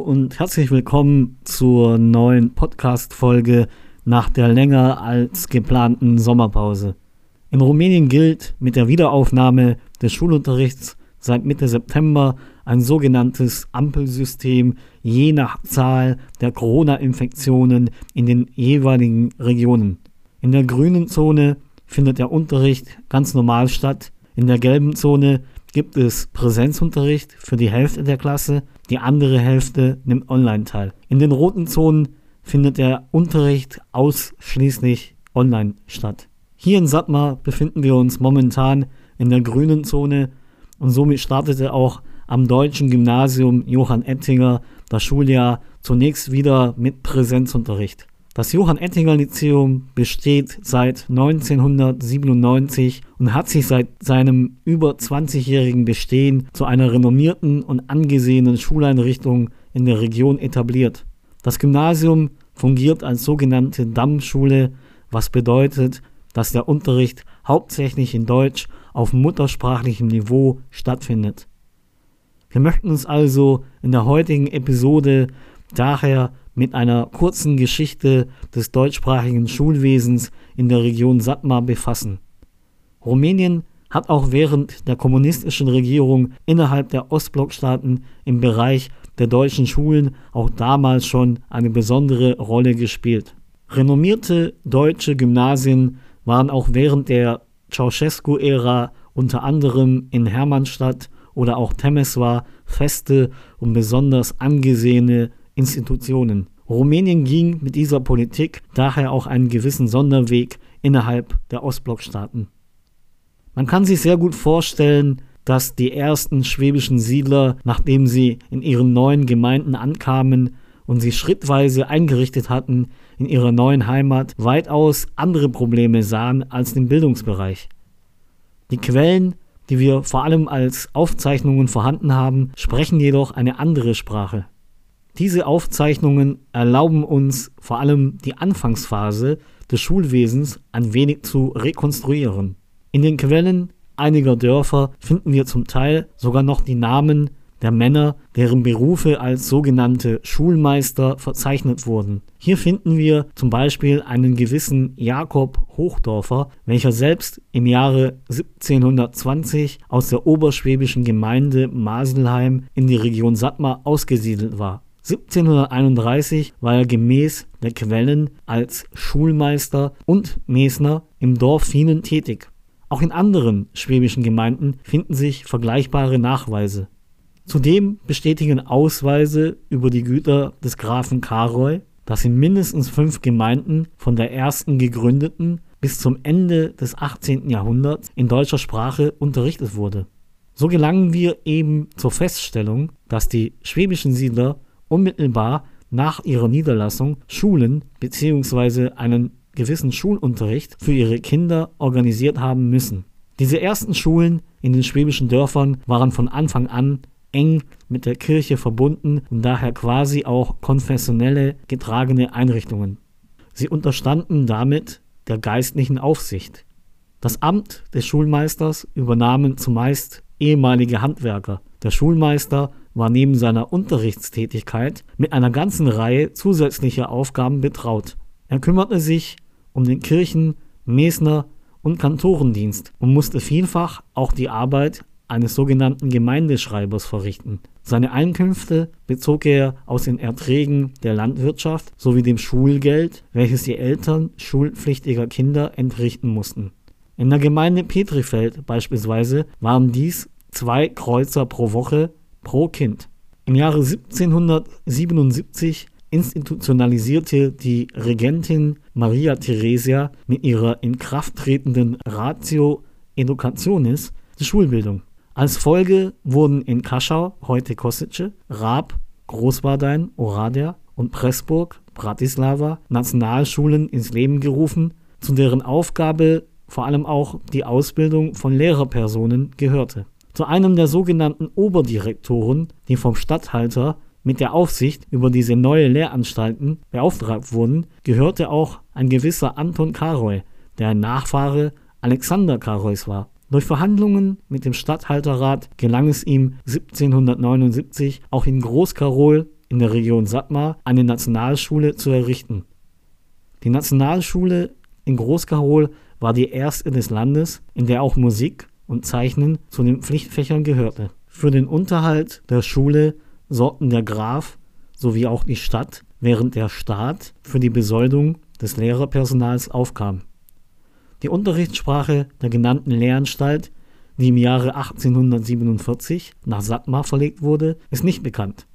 Und herzlich willkommen zur neuen Podcast-Folge nach der länger als geplanten Sommerpause. In Rumänien gilt mit der Wiederaufnahme des Schulunterrichts seit Mitte September ein sogenanntes Ampelsystem je nach Zahl der Corona-Infektionen in den jeweiligen Regionen. In der grünen Zone findet der Unterricht ganz normal statt, in der gelben Zone gibt es Präsenzunterricht für die Hälfte der Klasse, die andere Hälfte nimmt online teil. In den roten Zonen findet der Unterricht ausschließlich online statt. Hier in Satmar befinden wir uns momentan in der grünen Zone und somit startete auch am deutschen Gymnasium Johann Ettinger das Schuljahr zunächst wieder mit Präsenzunterricht. Das Johann Ettinger Lyzeum besteht seit 1997 und hat sich seit seinem über 20-jährigen Bestehen zu einer renommierten und angesehenen Schuleinrichtung in der Region etabliert. Das Gymnasium fungiert als sogenannte Dammschule, was bedeutet, dass der Unterricht hauptsächlich in Deutsch auf muttersprachlichem Niveau stattfindet. Wir möchten uns also in der heutigen Episode daher mit einer kurzen Geschichte des deutschsprachigen Schulwesens in der Region Satmar befassen. Rumänien hat auch während der kommunistischen Regierung innerhalb der Ostblockstaaten im Bereich der deutschen Schulen auch damals schon eine besondere Rolle gespielt. Renommierte deutsche Gymnasien waren auch während der Ceausescu-Ära unter anderem in Hermannstadt oder auch Temeswar feste und besonders angesehene Institutionen. Rumänien ging mit dieser Politik daher auch einen gewissen Sonderweg innerhalb der Ostblockstaaten. Man kann sich sehr gut vorstellen, dass die ersten schwäbischen Siedler, nachdem sie in ihren neuen Gemeinden ankamen und sie schrittweise eingerichtet hatten in ihrer neuen Heimat, weitaus andere Probleme sahen als den Bildungsbereich. Die Quellen, die wir vor allem als Aufzeichnungen vorhanden haben, sprechen jedoch eine andere Sprache. Diese Aufzeichnungen erlauben uns vor allem die Anfangsphase des Schulwesens ein wenig zu rekonstruieren. In den Quellen einiger Dörfer finden wir zum Teil sogar noch die Namen der Männer, deren Berufe als sogenannte Schulmeister verzeichnet wurden. Hier finden wir zum Beispiel einen gewissen Jakob Hochdorfer, welcher selbst im Jahre 1720 aus der oberschwäbischen Gemeinde Maselheim in die Region Sattmar ausgesiedelt war. 1731 war er gemäß der Quellen als Schulmeister und Mesner im Dorf Fienen tätig. Auch in anderen schwäbischen Gemeinden finden sich vergleichbare Nachweise. Zudem bestätigen Ausweise über die Güter des Grafen Karoy, dass in mindestens fünf Gemeinden von der ersten gegründeten bis zum Ende des 18. Jahrhunderts in deutscher Sprache unterrichtet wurde. So gelangen wir eben zur Feststellung, dass die schwäbischen Siedler unmittelbar nach ihrer Niederlassung Schulen bzw. einen gewissen Schulunterricht für ihre Kinder organisiert haben müssen. Diese ersten Schulen in den schwäbischen Dörfern waren von Anfang an eng mit der Kirche verbunden und daher quasi auch konfessionelle getragene Einrichtungen. Sie unterstanden damit der geistlichen Aufsicht. Das Amt des Schulmeisters übernahmen zumeist ehemalige Handwerker. Der Schulmeister war neben seiner Unterrichtstätigkeit mit einer ganzen Reihe zusätzlicher Aufgaben betraut. Er kümmerte sich um den Kirchen-, Mesner- und Kantorendienst und musste vielfach auch die Arbeit eines sogenannten Gemeindeschreibers verrichten. Seine Einkünfte bezog er aus den Erträgen der Landwirtschaft sowie dem Schulgeld, welches die Eltern schulpflichtiger Kinder entrichten mussten. In der Gemeinde Petrifeld beispielsweise waren dies zwei Kreuzer pro Woche pro Kind. Im Jahre 1777 institutionalisierte die Regentin Maria Theresia mit ihrer inkrafttretenden Ratio Educationis die Schulbildung. Als Folge wurden in Kaschau, heute Kosice, Raab, Großwardein, Oradea und Pressburg, Bratislava Nationalschulen ins Leben gerufen, zu deren Aufgabe vor allem auch die Ausbildung von Lehrerpersonen gehörte. Zu einem der sogenannten Oberdirektoren, die vom Statthalter mit der Aufsicht über diese neue Lehranstalten beauftragt wurden, gehörte auch ein gewisser Anton Karoy, der ein Nachfahre Alexander Karoys war. Durch Verhandlungen mit dem Statthalterrat gelang es ihm 1779 auch in Großkarol in der Region Satmar eine Nationalschule zu errichten. Die Nationalschule in Großkarol war die erste des Landes, in der auch Musik und Zeichnen zu den Pflichtfächern gehörte. Für den Unterhalt der Schule sorgten der Graf sowie auch die Stadt, während der Staat für die Besoldung des Lehrerpersonals aufkam. Die Unterrichtssprache der genannten Lehranstalt, die im Jahre 1847 nach Satmar verlegt wurde, ist nicht bekannt.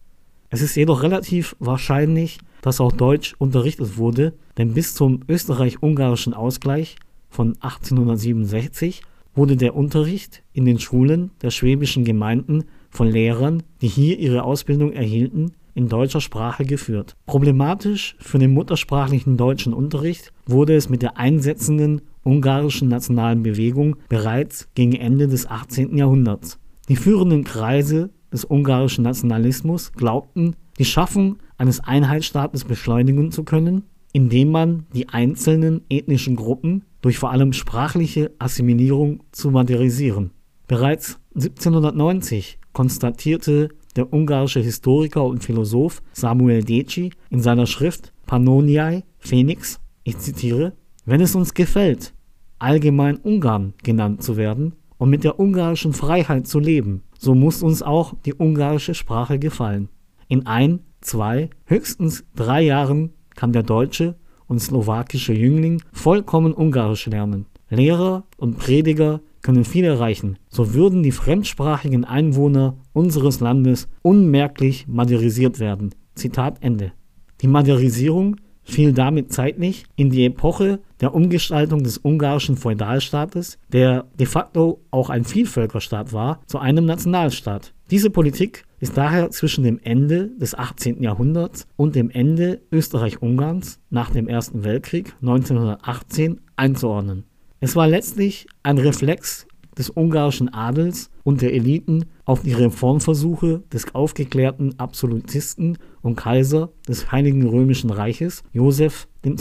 Es ist jedoch relativ wahrscheinlich, dass auch Deutsch unterrichtet wurde, denn bis zum österreich-ungarischen Ausgleich von 1867 wurde der Unterricht in den Schulen der schwäbischen Gemeinden von Lehrern, die hier ihre Ausbildung erhielten, in deutscher Sprache geführt. Problematisch für den muttersprachlichen deutschen Unterricht wurde es mit der einsetzenden ungarischen nationalen Bewegung bereits gegen Ende des 18. Jahrhunderts. Die führenden Kreise des ungarischen Nationalismus glaubten, die Schaffung eines Einheitsstaates beschleunigen zu können, indem man die einzelnen ethnischen Gruppen durch vor allem sprachliche Assimilierung zu materialisieren. Bereits 1790 konstatierte der ungarische Historiker und Philosoph Samuel Deci in seiner Schrift Pannoniae Phoenix, ich zitiere, wenn es uns gefällt, allgemein Ungarn genannt zu werden und mit der ungarischen Freiheit zu leben, so muss uns auch die ungarische Sprache gefallen. In ein, zwei, höchstens drei Jahren kann der deutsche und slowakische Jüngling vollkommen Ungarisch lernen. Lehrer und Prediger können viel erreichen, so würden die fremdsprachigen Einwohner unseres Landes unmerklich maderisiert werden. Zitat Ende. Die Maderisierung fiel damit zeitlich in die Epoche der Umgestaltung des ungarischen Feudalstaates, der de facto auch ein Vielvölkerstaat war, zu einem Nationalstaat. Diese Politik ist daher zwischen dem Ende des 18. Jahrhunderts und dem Ende Österreich-Ungarns nach dem Ersten Weltkrieg 1918 einzuordnen. Es war letztlich ein Reflex des ungarischen Adels und der Eliten auf die Reformversuche des aufgeklärten Absolutisten und Kaiser des Heiligen Römischen Reiches Joseph II.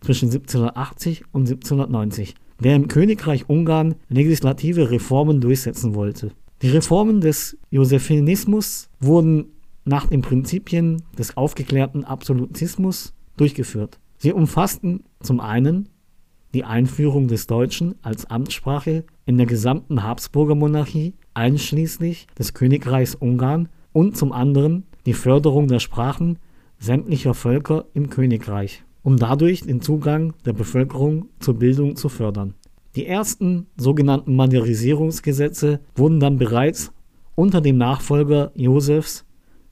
zwischen 1780 und 1790, der im Königreich Ungarn legislative Reformen durchsetzen wollte. Die Reformen des Josephinismus wurden nach den Prinzipien des aufgeklärten Absolutismus durchgeführt. Sie umfassten zum einen die Einführung des Deutschen als Amtssprache in der gesamten Habsburger Monarchie, einschließlich des Königreichs Ungarn, und zum anderen die Förderung der Sprachen sämtlicher Völker im Königreich, um dadurch den Zugang der Bevölkerung zur Bildung zu fördern. Die ersten sogenannten Manierisierungsgesetze wurden dann bereits unter dem Nachfolger Josefs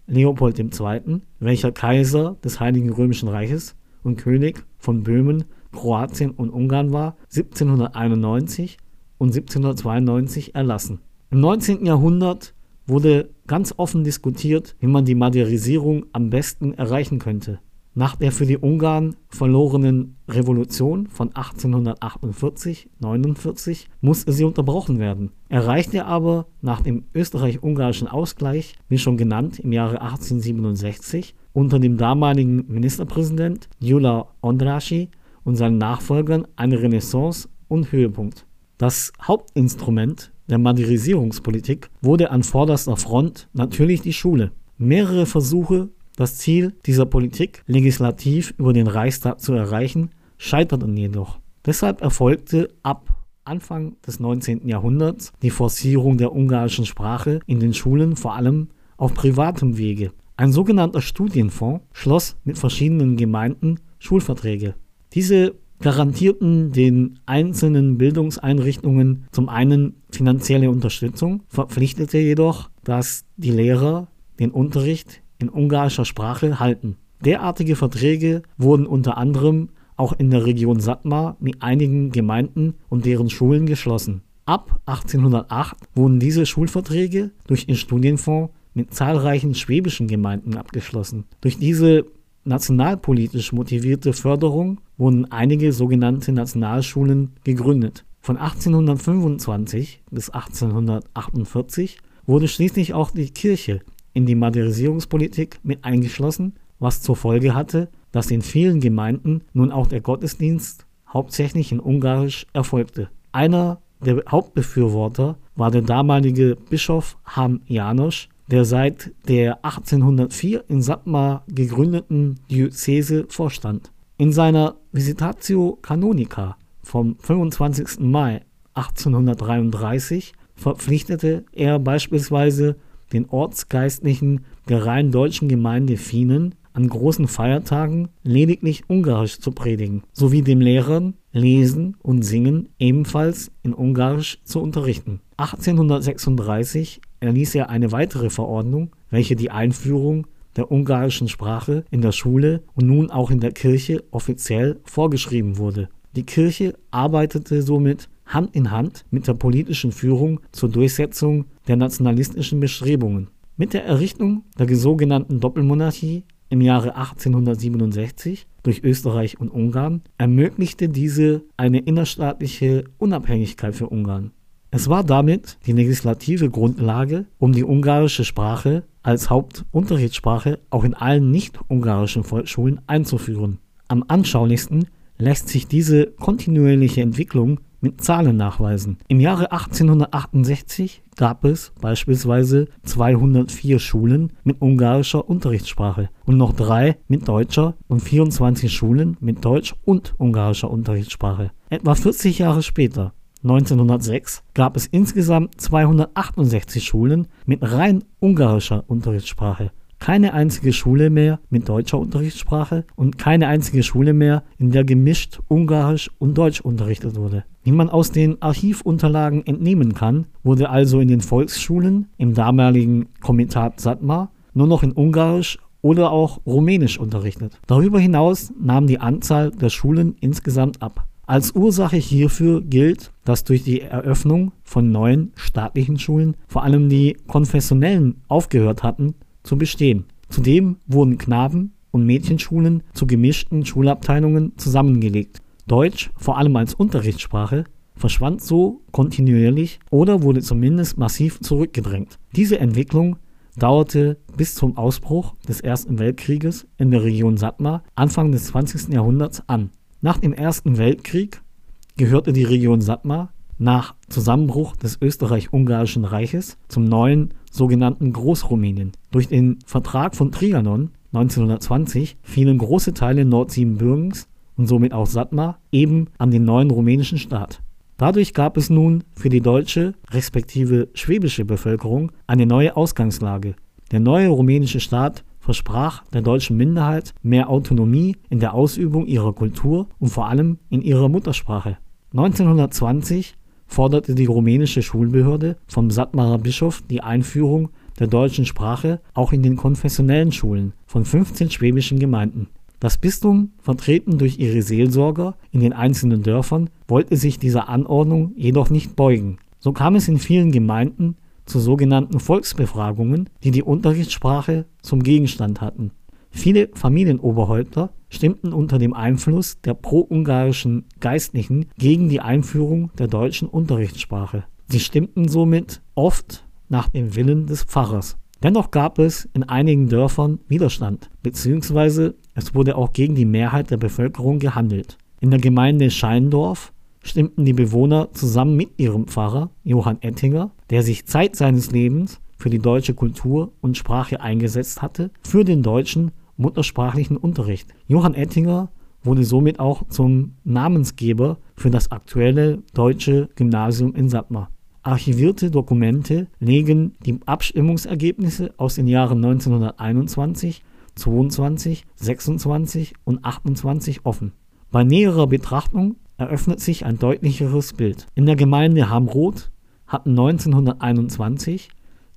Leopold II., welcher Kaiser des Heiligen Römischen Reiches und König von Böhmen Kroatien und Ungarn war, 1791 und 1792 erlassen. Im 19. Jahrhundert wurde ganz offen diskutiert, wie man die Maderisierung am besten erreichen könnte. Nach der für die Ungarn verlorenen Revolution von 1848-49 musste sie unterbrochen werden, erreichte aber nach dem österreich-ungarischen Ausgleich, wie schon genannt, im Jahre 1867 unter dem damaligen Ministerpräsident Gyula Ondraschi und seinen Nachfolgern eine Renaissance und Höhepunkt. Das Hauptinstrument der Modernisierungspolitik wurde an vorderster Front natürlich die Schule. Mehrere Versuche, das Ziel dieser Politik legislativ über den Reichstag zu erreichen, scheiterten jedoch. Deshalb erfolgte ab Anfang des 19. Jahrhunderts die Forcierung der ungarischen Sprache in den Schulen vor allem auf privatem Wege. Ein sogenannter Studienfonds schloss mit verschiedenen Gemeinden Schulverträge. Diese garantierten den einzelnen Bildungseinrichtungen zum einen finanzielle Unterstützung, verpflichtete jedoch, dass die Lehrer den Unterricht in ungarischer Sprache halten. Derartige Verträge wurden unter anderem auch in der Region Satmar mit einigen Gemeinden und deren Schulen geschlossen. Ab 1808 wurden diese Schulverträge durch den Studienfonds mit zahlreichen schwäbischen Gemeinden abgeschlossen. Durch diese nationalpolitisch motivierte Förderung wurden einige sogenannte Nationalschulen gegründet. Von 1825 bis 1848 wurde schließlich auch die Kirche in die Modernisierungspolitik mit eingeschlossen, was zur Folge hatte, dass in vielen Gemeinden nun auch der Gottesdienst hauptsächlich in Ungarisch erfolgte. Einer der Hauptbefürworter war der damalige Bischof Ham Janosch, der seit der 1804 in Satmar gegründeten Diözese vorstand. In seiner Visitatio Canonica vom 25. Mai 1833 verpflichtete er beispielsweise den Ortsgeistlichen der rein deutschen Gemeinde Fienen an großen Feiertagen lediglich Ungarisch zu predigen, sowie den Lehrern Lesen und Singen ebenfalls in Ungarisch zu unterrichten. 1836 erließ er eine weitere Verordnung, welche die Einführung der ungarischen Sprache in der Schule und nun auch in der Kirche offiziell vorgeschrieben wurde. Die Kirche arbeitete somit Hand in Hand mit der politischen Führung zur Durchsetzung der nationalistischen Bestrebungen. Mit der Errichtung der sogenannten Doppelmonarchie im Jahre 1867 durch Österreich und Ungarn ermöglichte diese eine innerstaatliche Unabhängigkeit für Ungarn. Es war damit die legislative Grundlage, um die ungarische Sprache als Hauptunterrichtssprache auch in allen nicht-ungarischen Volksschulen einzuführen. Am anschaulichsten lässt sich diese kontinuierliche Entwicklung mit Zahlen nachweisen. Im Jahre 1868 gab es beispielsweise 204 Schulen mit ungarischer Unterrichtssprache und noch drei mit deutscher und 24 Schulen mit deutsch und ungarischer Unterrichtssprache. Etwa 40 Jahre später 1906 gab es insgesamt 268 Schulen mit rein ungarischer Unterrichtssprache keine einzige Schule mehr mit deutscher Unterrichtssprache und keine einzige Schule mehr, in der gemischt Ungarisch und Deutsch unterrichtet wurde. Wie man aus den Archivunterlagen entnehmen kann, wurde also in den Volksschulen im damaligen Komitat Satmar nur noch in Ungarisch oder auch Rumänisch unterrichtet. Darüber hinaus nahm die Anzahl der Schulen insgesamt ab. Als Ursache hierfür gilt, dass durch die Eröffnung von neuen staatlichen Schulen vor allem die konfessionellen aufgehört hatten, zu bestehen. Zudem wurden Knaben- und Mädchenschulen zu gemischten Schulabteilungen zusammengelegt. Deutsch, vor allem als Unterrichtssprache, verschwand so kontinuierlich oder wurde zumindest massiv zurückgedrängt. Diese Entwicklung dauerte bis zum Ausbruch des Ersten Weltkrieges in der Region Satmar Anfang des 20. Jahrhunderts an. Nach dem Ersten Weltkrieg gehörte die Region Satmar nach Zusammenbruch des Österreich-Ungarischen Reiches zum neuen sogenannten Großrumänien. Durch den Vertrag von Trianon 1920 fielen große Teile Nordsiebenbürgens und somit auch Satmar eben an den neuen rumänischen Staat. Dadurch gab es nun für die deutsche respektive schwäbische Bevölkerung eine neue Ausgangslage. Der neue rumänische Staat versprach der deutschen Minderheit mehr Autonomie in der Ausübung ihrer Kultur und vor allem in ihrer Muttersprache. 1920 forderte die rumänische Schulbehörde vom Sattmarer Bischof die Einführung der deutschen Sprache auch in den konfessionellen Schulen von 15 schwäbischen Gemeinden. Das Bistum, vertreten durch ihre Seelsorger in den einzelnen Dörfern, wollte sich dieser Anordnung jedoch nicht beugen. So kam es in vielen Gemeinden zu sogenannten Volksbefragungen, die die Unterrichtssprache zum Gegenstand hatten. Viele Familienoberhäupter stimmten unter dem Einfluss der pro-ungarischen Geistlichen gegen die Einführung der deutschen Unterrichtssprache. Sie stimmten somit oft nach dem Willen des Pfarrers. Dennoch gab es in einigen Dörfern Widerstand, beziehungsweise es wurde auch gegen die Mehrheit der Bevölkerung gehandelt. In der Gemeinde Scheindorf stimmten die Bewohner zusammen mit ihrem Pfarrer Johann Ettinger, der sich Zeit seines Lebens für die deutsche Kultur und Sprache eingesetzt hatte, für den deutschen muttersprachlichen Unterricht. Johann Ettinger wurde somit auch zum Namensgeber für das aktuelle deutsche Gymnasium in Satmar. Archivierte Dokumente legen die Abstimmungsergebnisse aus den Jahren 1921, 22, 26 und 28 offen. Bei näherer Betrachtung eröffnet sich ein deutlicheres Bild. In der Gemeinde Hamroth hatten 1921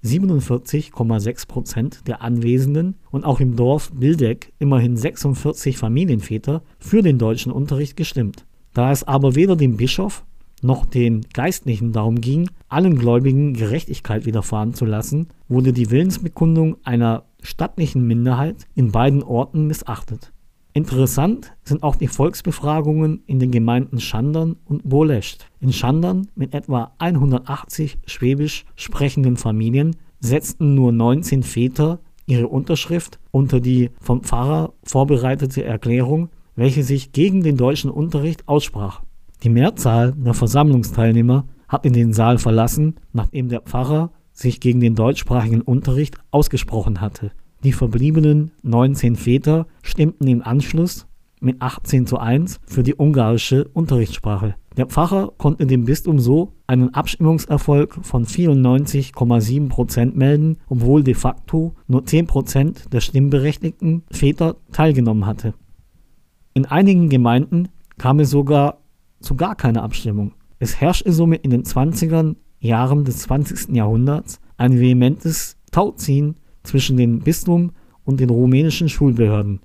47,6 Prozent der Anwesenden und auch im Dorf Bildeck immerhin 46 Familienväter für den deutschen Unterricht gestimmt. Da es aber weder dem Bischof noch den Geistlichen darum ging, allen Gläubigen Gerechtigkeit widerfahren zu lassen, wurde die Willensbekundung einer stattlichen Minderheit in beiden Orten missachtet. Interessant sind auch die Volksbefragungen in den Gemeinden Schandern und Bolescht. In Schandern mit etwa 180 schwäbisch sprechenden Familien setzten nur 19 Väter ihre Unterschrift unter die vom Pfarrer vorbereitete Erklärung, welche sich gegen den deutschen Unterricht aussprach. Die Mehrzahl der Versammlungsteilnehmer hat in den Saal verlassen, nachdem der Pfarrer sich gegen den deutschsprachigen Unterricht ausgesprochen hatte. Die verbliebenen 19 Väter stimmten im Anschluss mit 18 zu 1 für die ungarische Unterrichtssprache. Der Pfarrer konnte dem Bistum so einen Abstimmungserfolg von 94,7 Prozent melden, obwohl de facto nur 10 Prozent der stimmberechtigten Väter teilgenommen hatte. In einigen Gemeinden kam es sogar zu gar keiner Abstimmung. Es herrschte somit in den 20er Jahren des 20. Jahrhunderts ein vehementes Tauziehen zwischen dem Bistum und den rumänischen Schulbehörden.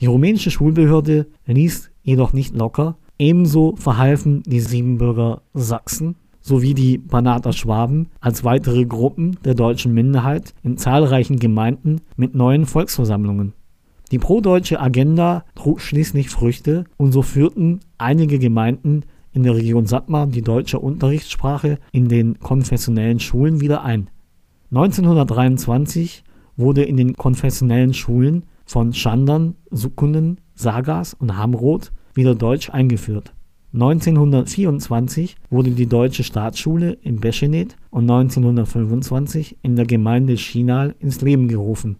Die rumänische Schulbehörde ließ jedoch nicht locker, ebenso verhalfen die Siebenbürger Sachsen sowie die Banater Schwaben als weitere Gruppen der deutschen Minderheit in zahlreichen Gemeinden mit neuen Volksversammlungen. Die prodeutsche Agenda trug schließlich Früchte und so führten einige Gemeinden in der Region Satmar die deutsche Unterrichtssprache in den konfessionellen Schulen wieder ein. 1923 wurde in den konfessionellen Schulen von Schandern, Sukkunen, Sagas und Hamroth wieder Deutsch eingeführt. 1924 wurde die Deutsche Staatsschule in Beschenet und 1925 in der Gemeinde Schinal ins Leben gerufen.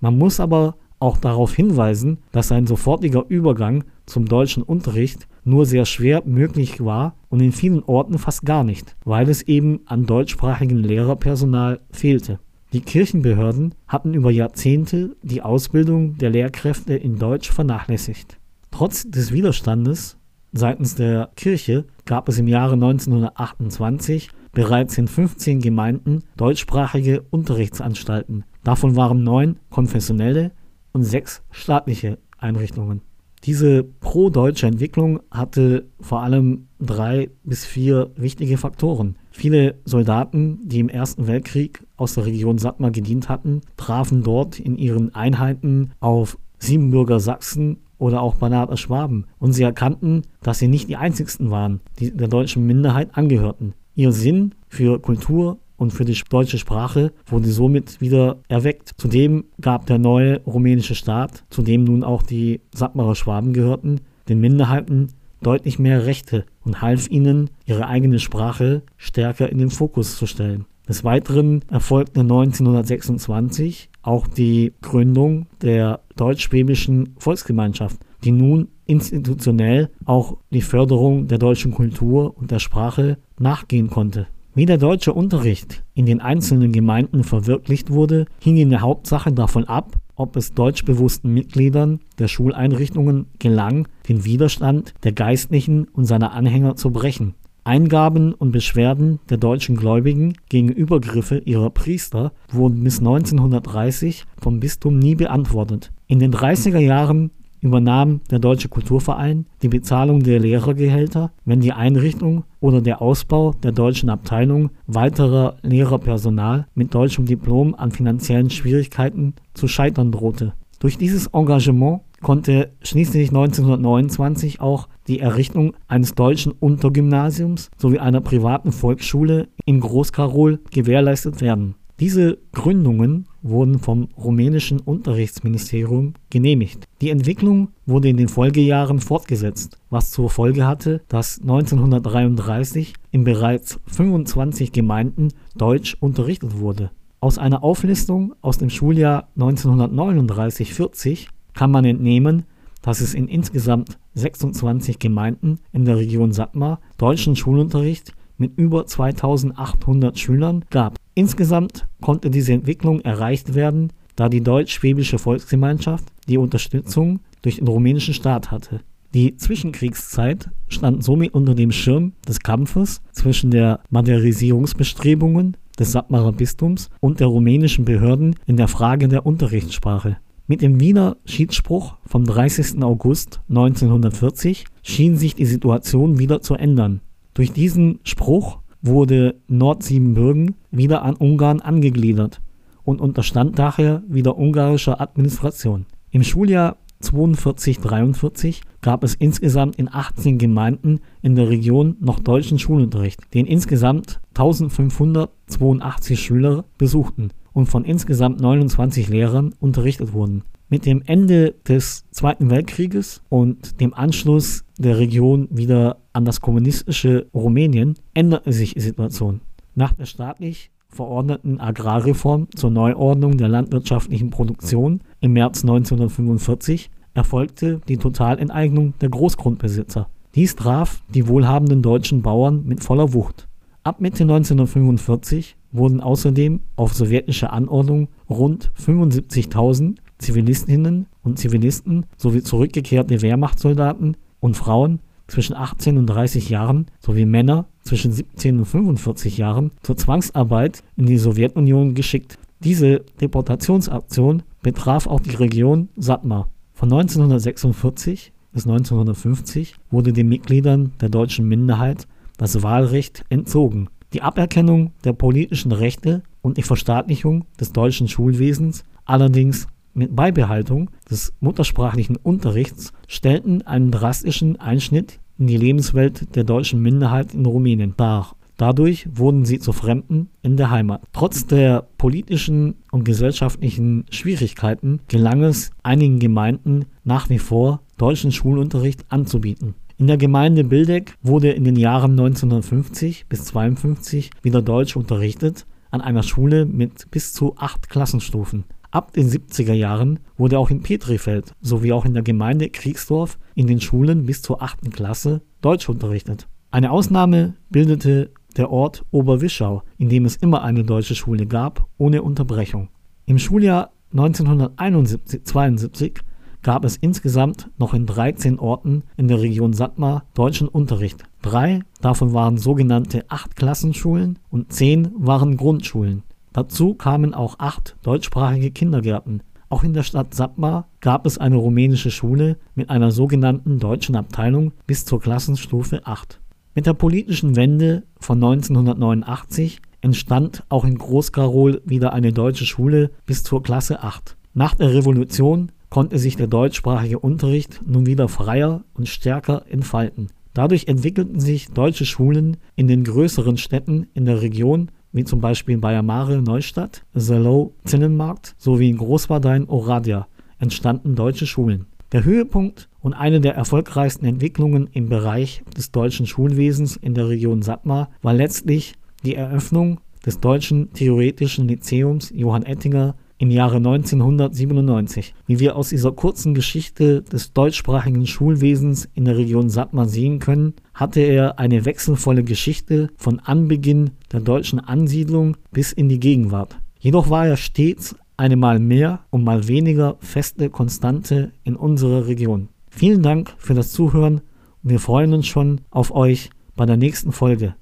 Man muss aber auch darauf hinweisen, dass ein sofortiger Übergang zum deutschen Unterricht nur sehr schwer möglich war und in vielen Orten fast gar nicht, weil es eben an deutschsprachigem Lehrerpersonal fehlte. Die Kirchenbehörden hatten über Jahrzehnte die Ausbildung der Lehrkräfte in Deutsch vernachlässigt. Trotz des Widerstandes seitens der Kirche gab es im Jahre 1928 bereits in 15 Gemeinden deutschsprachige Unterrichtsanstalten. Davon waren neun konfessionelle und sechs staatliche Einrichtungen. Diese pro-deutsche Entwicklung hatte vor allem drei bis vier wichtige Faktoren. Viele Soldaten, die im Ersten Weltkrieg aus der Region Satmar gedient hatten, trafen dort in ihren Einheiten auf Siebenbürger Sachsen oder auch Banater Schwaben und sie erkannten, dass sie nicht die einzigsten waren, die der deutschen Minderheit angehörten. Ihr Sinn für Kultur und für die deutsche Sprache wurde somit wieder erweckt. Zudem gab der neue rumänische Staat, zu dem nun auch die Sattmarer Schwaben gehörten, den Minderheiten deutlich mehr Rechte und half ihnen, ihre eigene Sprache stärker in den Fokus zu stellen. Des Weiteren erfolgte 1926 auch die Gründung der deutsch-schwäbischen Volksgemeinschaft, die nun institutionell auch die Förderung der deutschen Kultur und der Sprache nachgehen konnte. Wie der deutsche Unterricht in den einzelnen Gemeinden verwirklicht wurde, hing in der Hauptsache davon ab, ob es deutschbewussten Mitgliedern der Schuleinrichtungen gelang, den Widerstand der Geistlichen und seiner Anhänger zu brechen. Eingaben und Beschwerden der deutschen Gläubigen gegen Übergriffe ihrer Priester wurden bis 1930 vom Bistum nie beantwortet. In den 30er Jahren übernahm der Deutsche Kulturverein die Bezahlung der Lehrergehälter, wenn die Einrichtung oder der Ausbau der deutschen Abteilung weiterer Lehrerpersonal mit deutschem Diplom an finanziellen Schwierigkeiten zu scheitern drohte. Durch dieses Engagement konnte schließlich 1929 auch die Errichtung eines deutschen Untergymnasiums sowie einer privaten Volksschule in Großkarol gewährleistet werden diese Gründungen wurden vom rumänischen Unterrichtsministerium genehmigt. Die Entwicklung wurde in den Folgejahren fortgesetzt, was zur Folge hatte, dass 1933 in bereits 25 Gemeinden Deutsch unterrichtet wurde. Aus einer Auflistung aus dem Schuljahr 1939-40 kann man entnehmen, dass es in insgesamt 26 Gemeinden in der Region Satmar deutschen Schulunterricht mit über 2800 Schülern gab. Insgesamt konnte diese Entwicklung erreicht werden, da die deutsch-schwäbische Volksgemeinschaft die Unterstützung durch den rumänischen Staat hatte. Die Zwischenkriegszeit stand somit unter dem Schirm des Kampfes zwischen der Modernisierungsbestrebungen des Sattmarer Bistums und der rumänischen Behörden in der Frage der Unterrichtssprache. Mit dem Wiener Schiedsspruch vom 30. August 1940 schien sich die Situation wieder zu ändern. Durch diesen Spruch wurde Nordsiebenbürgen wieder an Ungarn angegliedert und unterstand daher wieder ungarischer Administration. Im Schuljahr 42-43 gab es insgesamt in 18 Gemeinden in der Region noch deutschen Schulunterricht, den insgesamt 1582 Schüler besuchten und von insgesamt 29 Lehrern unterrichtet wurden. Mit dem Ende des Zweiten Weltkrieges und dem Anschluss der Region wieder an das kommunistische Rumänien änderte sich die Situation. Nach der staatlich verordneten Agrarreform zur Neuordnung der landwirtschaftlichen Produktion im März 1945 erfolgte die Totalenteignung der Großgrundbesitzer. Dies traf die wohlhabenden deutschen Bauern mit voller Wucht. Ab Mitte 1945 wurden außerdem auf sowjetische Anordnung rund 75.000 Zivilistinnen und Zivilisten sowie zurückgekehrte Wehrmachtssoldaten und Frauen zwischen 18 und 30 Jahren sowie Männer zwischen 17 und 45 Jahren zur Zwangsarbeit in die Sowjetunion geschickt. Diese Deportationsaktion betraf auch die Region Satmar. Von 1946 bis 1950 wurde den Mitgliedern der deutschen Minderheit das Wahlrecht entzogen. Die Aberkennung der politischen Rechte und die Verstaatlichung des deutschen Schulwesens allerdings mit Beibehaltung des muttersprachlichen Unterrichts stellten einen drastischen Einschnitt in die Lebenswelt der deutschen Minderheit in Rumänien dar. Dadurch wurden sie zu Fremden in der Heimat. Trotz der politischen und gesellschaftlichen Schwierigkeiten gelang es einigen Gemeinden nach wie vor, deutschen Schulunterricht anzubieten. In der Gemeinde Bildeck wurde in den Jahren 1950 bis 1952 wieder Deutsch unterrichtet, an einer Schule mit bis zu acht Klassenstufen. Ab den 70er Jahren wurde auch in Petrifeld sowie auch in der Gemeinde Kriegsdorf in den Schulen bis zur 8. Klasse Deutsch unterrichtet. Eine Ausnahme bildete der Ort Oberwischau, in dem es immer eine deutsche Schule gab, ohne Unterbrechung. Im Schuljahr 1971-72 gab es insgesamt noch in 13 Orten in der Region Satmar deutschen Unterricht. Drei davon waren sogenannte Acht-Klassenschulen und zehn waren Grundschulen. Dazu kamen auch acht deutschsprachige Kindergärten. Auch in der Stadt Satmar gab es eine rumänische Schule mit einer sogenannten deutschen Abteilung bis zur Klassenstufe 8. Mit der politischen Wende von 1989 entstand auch in Großkarol wieder eine deutsche Schule bis zur Klasse 8. Nach der Revolution konnte sich der deutschsprachige Unterricht nun wieder freier und stärker entfalten. Dadurch entwickelten sich deutsche Schulen in den größeren Städten in der Region wie zum Beispiel in Bayamare Neustadt, Salow Zinnenmarkt sowie in Großwardein Oradja entstanden deutsche Schulen. Der Höhepunkt und eine der erfolgreichsten Entwicklungen im Bereich des deutschen Schulwesens in der Region Satmar war letztlich die Eröffnung des Deutschen Theoretischen Lyzeums Johann Ettinger im Jahre 1997. Wie wir aus dieser kurzen Geschichte des deutschsprachigen Schulwesens in der Region Satmar sehen können, hatte er eine wechselvolle Geschichte von Anbeginn der deutschen Ansiedlung bis in die Gegenwart. Jedoch war er stets eine mal mehr und mal weniger feste Konstante in unserer Region. Vielen Dank für das Zuhören und wir freuen uns schon auf euch bei der nächsten Folge.